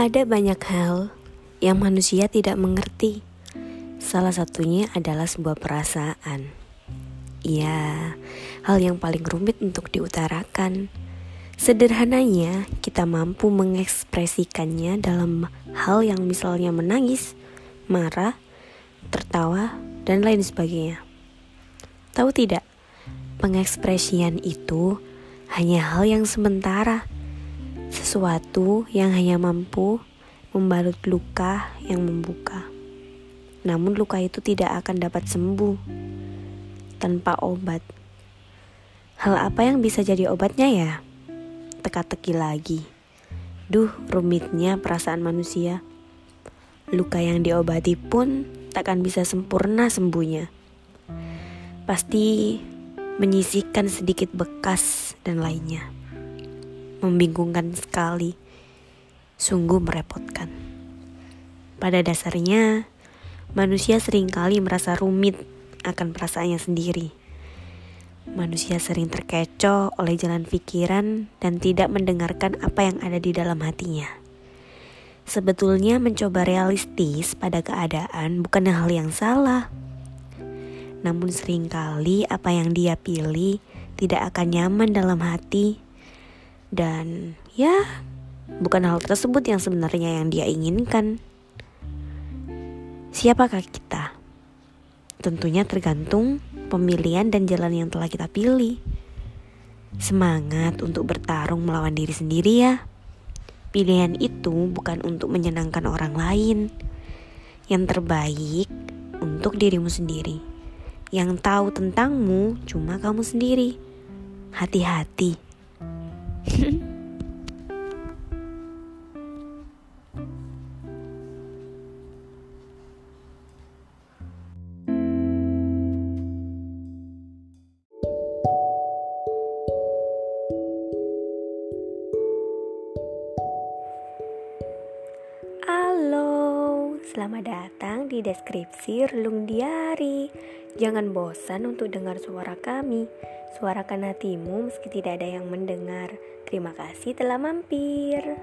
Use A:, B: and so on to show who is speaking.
A: Ada banyak hal yang manusia tidak mengerti. Salah satunya adalah sebuah perasaan. Ya, hal yang paling rumit untuk diutarakan. Sederhananya, kita mampu mengekspresikannya dalam hal yang misalnya menangis, marah, tertawa, dan lain sebagainya. Tahu tidak, pengekspresian itu hanya hal yang sementara sesuatu yang hanya mampu membalut luka yang membuka. Namun luka itu tidak akan dapat sembuh tanpa obat. Hal apa yang bisa jadi obatnya ya? Teka-teki lagi. Duh, rumitnya perasaan manusia. Luka yang diobati pun takkan bisa sempurna sembuhnya. Pasti menyisihkan sedikit bekas dan lainnya membingungkan sekali, sungguh merepotkan. Pada dasarnya, manusia sering kali merasa rumit akan perasaannya sendiri. Manusia sering terkecoh oleh jalan pikiran dan tidak mendengarkan apa yang ada di dalam hatinya. Sebetulnya mencoba realistis pada keadaan bukan hal yang salah. Namun sering kali apa yang dia pilih tidak akan nyaman dalam hati dan ya, bukan hal tersebut yang sebenarnya yang dia inginkan. Siapakah kita? Tentunya tergantung pemilihan dan jalan yang telah kita pilih. Semangat untuk bertarung melawan diri sendiri ya. Pilihan itu bukan untuk menyenangkan orang lain. Yang terbaik untuk dirimu sendiri. Yang tahu tentangmu cuma kamu sendiri. Hati-hati.
B: Hello。Selamat datang di deskripsi Relung Diari. Jangan bosan untuk dengar suara kami. Suarakan hatimu meski tidak ada yang mendengar. Terima kasih telah mampir.